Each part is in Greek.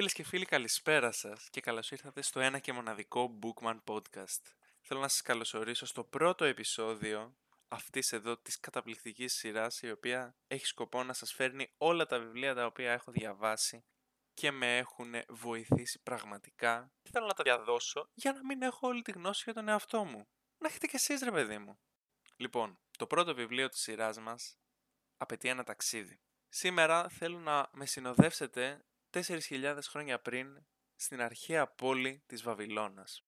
Φίλες και φίλοι καλησπέρα σας και καλώς ήρθατε στο ένα και μοναδικό Bookman Podcast. Θέλω να σας καλωσορίσω στο πρώτο επεισόδιο αυτής εδώ της καταπληκτικής σειράς η οποία έχει σκοπό να σας φέρνει όλα τα βιβλία τα οποία έχω διαβάσει και με έχουν βοηθήσει πραγματικά και θέλω να τα διαδώσω για να μην έχω όλη τη γνώση για τον εαυτό μου. Να έχετε κι εσείς ρε παιδί μου. Λοιπόν, το πρώτο βιβλίο της σειράς μας απαιτεί ένα ταξίδι. Σήμερα θέλω να με συνοδεύσετε 4.000 χρόνια πριν στην αρχαία πόλη της Βαβυλώνας.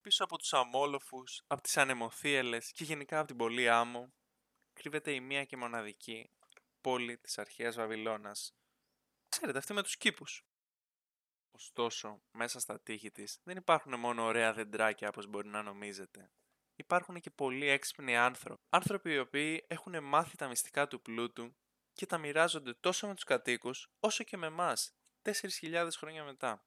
Πίσω από τους αμόλοφους, από τις ανεμοθύελες και γενικά από την πολύ άμμο, κρύβεται η μία και μοναδική πόλη της αρχαίας Βαβυλώνας. Ξέρετε, αυτή με τους κήπους. Ωστόσο, μέσα στα τείχη της δεν υπάρχουν μόνο ωραία δεντράκια όπως μπορεί να νομίζετε. Υπάρχουν και πολλοί έξυπνοι άνθρωποι. Άνθρωποι οι οποίοι έχουν μάθει τα μυστικά του πλούτου και τα μοιράζονται τόσο με τους κατοίκους όσο και με εμάς 4.000 χρόνια μετά.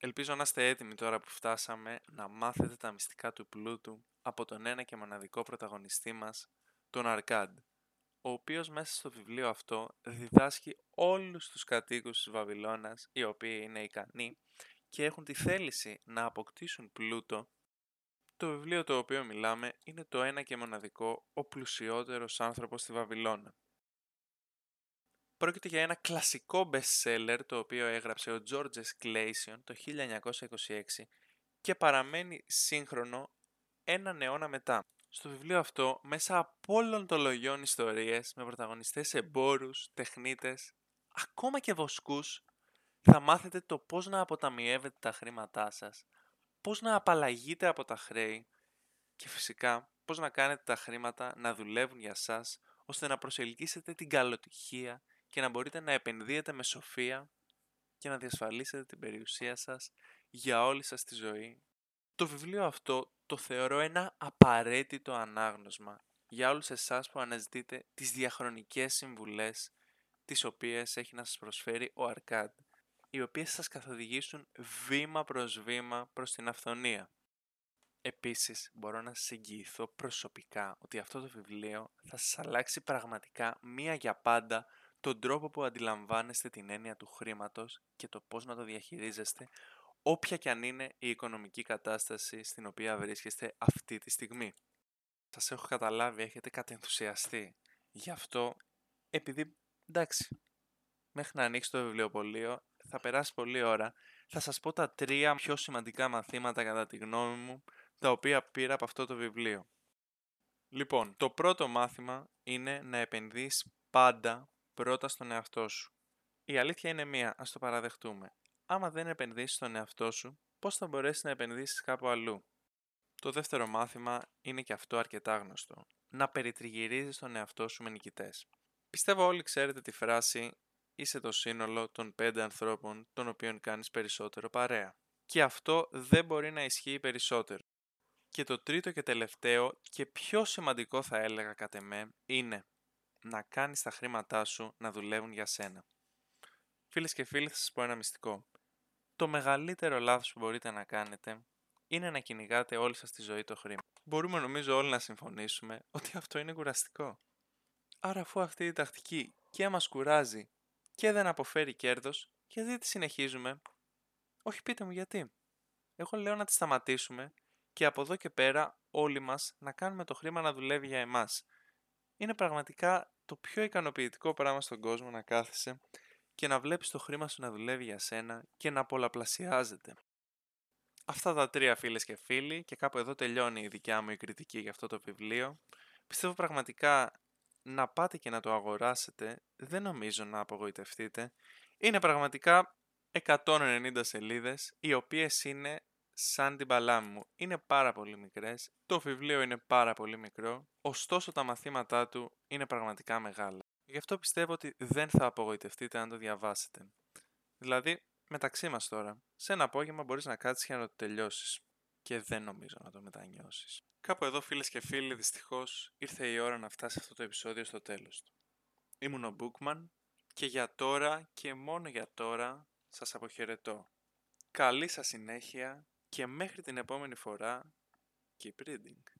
Ελπίζω να είστε έτοιμοι τώρα που φτάσαμε να μάθετε τα μυστικά του πλούτου από τον ένα και μοναδικό πρωταγωνιστή μας, τον Αρκάντ, ο οποίος μέσα στο βιβλίο αυτό διδάσκει όλους τους κατοίκους της Βαβυλώνας, οι οποίοι είναι ικανοί και έχουν τη θέληση να αποκτήσουν πλούτο. Το βιβλίο το οποίο μιλάμε είναι το ένα και μοναδικό «Ο πλουσιότερος άνθρωπος στη Βαβυλώνα». Πρόκειται για ένα κλασικό best-seller το οποίο έγραψε ο Georges Clason το 1926 και παραμένει σύγχρονο έναν αιώνα μετά. Στο βιβλίο αυτό, μέσα από όλων των λογιών ιστορίες με πρωταγωνιστές εμπόρους, τεχνίτες, ακόμα και βοσκούς, θα μάθετε το πώς να αποταμιεύετε τα χρήματά σας, πώς να απαλλαγείτε από τα χρέη και φυσικά πώς να κάνετε τα χρήματα να δουλεύουν για σας ώστε να προσελκύσετε την καλοτυχία και να μπορείτε να επενδύετε με σοφία και να διασφαλίσετε την περιουσία σας για όλη σας τη ζωή. Το βιβλίο αυτό το θεωρώ ένα απαραίτητο ανάγνωσμα για όλους εσάς που αναζητείτε τις διαχρονικές συμβουλές τις οποίες έχει να σας προσφέρει ο Αρκάντ, οι οποίες σας καθοδηγήσουν βήμα προς βήμα προς την αυθονία. Επίσης, μπορώ να σας εγγυηθώ προσωπικά ότι αυτό το βιβλίο θα σας αλλάξει πραγματικά μία για πάντα τον τρόπο που αντιλαμβάνεστε την έννοια του χρήματος και το πώς να το διαχειρίζεστε, όποια και αν είναι η οικονομική κατάσταση στην οποία βρίσκεστε αυτή τη στιγμή. Σας έχω καταλάβει, έχετε κατενθουσιαστεί. Γι' αυτό, επειδή, εντάξει, μέχρι να ανοίξει το βιβλιοπωλείο, θα περάσει πολλή ώρα, θα σας πω τα τρία πιο σημαντικά μαθήματα κατά τη γνώμη μου, τα οποία πήρα από αυτό το βιβλίο. Λοιπόν, το πρώτο μάθημα είναι να επενδύεις πάντα πρώτα στον εαυτό σου. Η αλήθεια είναι μία, ας το παραδεχτούμε. Άμα δεν επενδύσεις στον εαυτό σου, πώς θα μπορέσεις να επενδύσεις κάπου αλλού; Το δεύτερο μάθημα είναι και αυτό αρκετά γνωστό. Να περιτριγυρίζεις τον εαυτό σου με νικητές. Πιστεύω όλοι ξέρετε τη φράση «Είσαι το σύνολο των πέντε ανθρώπων των οποίων κάνεις περισσότερο παρέα». Και αυτό δεν μπορεί να ισχύει περισσότερο. Και το τρίτο και τελευταίο και πιο σημαντικό θα έλεγα κατ' εμέ είναι να κάνεις τα χρήματά σου να δουλεύουν για σένα. Φίλες και φίλοι, θα σας πω ένα μυστικό. Το μεγαλύτερο λάθος που μπορείτε να κάνετε είναι να κυνηγάτε όλη σας τη ζωή το χρήμα. Μπορούμε νομίζω όλοι να συμφωνήσουμε ότι αυτό είναι κουραστικό. Άρα αφού αυτή η τακτική και μας κουράζει και δεν αποφέρει κέρδος, γιατί τη συνεχίζουμε. Όχι πείτε μου γιατί. Εγώ λέω να τη σταματήσουμε και από εδώ και πέρα όλοι μας να κάνουμε το χρήμα να δουλεύει για εμάς. Είναι πραγματικά το πιο ικανοποιητικό πράγμα στον κόσμο να κάθεσαι και να βλέπεις το χρήμα σου να δουλεύει για σένα και να πολλαπλασιάζεται. Αυτά τα τρία φίλες και φίλοι και κάπου εδώ τελειώνει η δικιά μου η κριτική για αυτό το βιβλίο. Πιστεύω πραγματικά να πάτε και να το αγοράσετε, δεν νομίζω να απογοητευτείτε. Είναι πραγματικά 190 σελίδες, οι οποίες είναι σαν την παλάμη μου. Είναι πάρα πολύ μικρές, το βιβλίο είναι πάρα πολύ μικρό, ωστόσο τα μαθήματά του είναι πραγματικά μεγάλα. Γι' αυτό πιστεύω ότι δεν θα απογοητευτείτε αν το διαβάσετε. Δηλαδή, μεταξύ μας τώρα, σε ένα απόγευμα μπορείς να κάτσεις και να το τελειώσεις. Και δεν νομίζω να το μετανιώσεις. Κάπου εδώ φίλες και φίλοι, δυστυχώς, ήρθε η ώρα να φτάσει αυτό το επεισόδιο στο τέλος του. Ήμουν ο Bookman και για τώρα και μόνο για τώρα σας αποχαιρετώ. Καλή σας συνέχεια και μέχρι την επόμενη φορά, keep reading.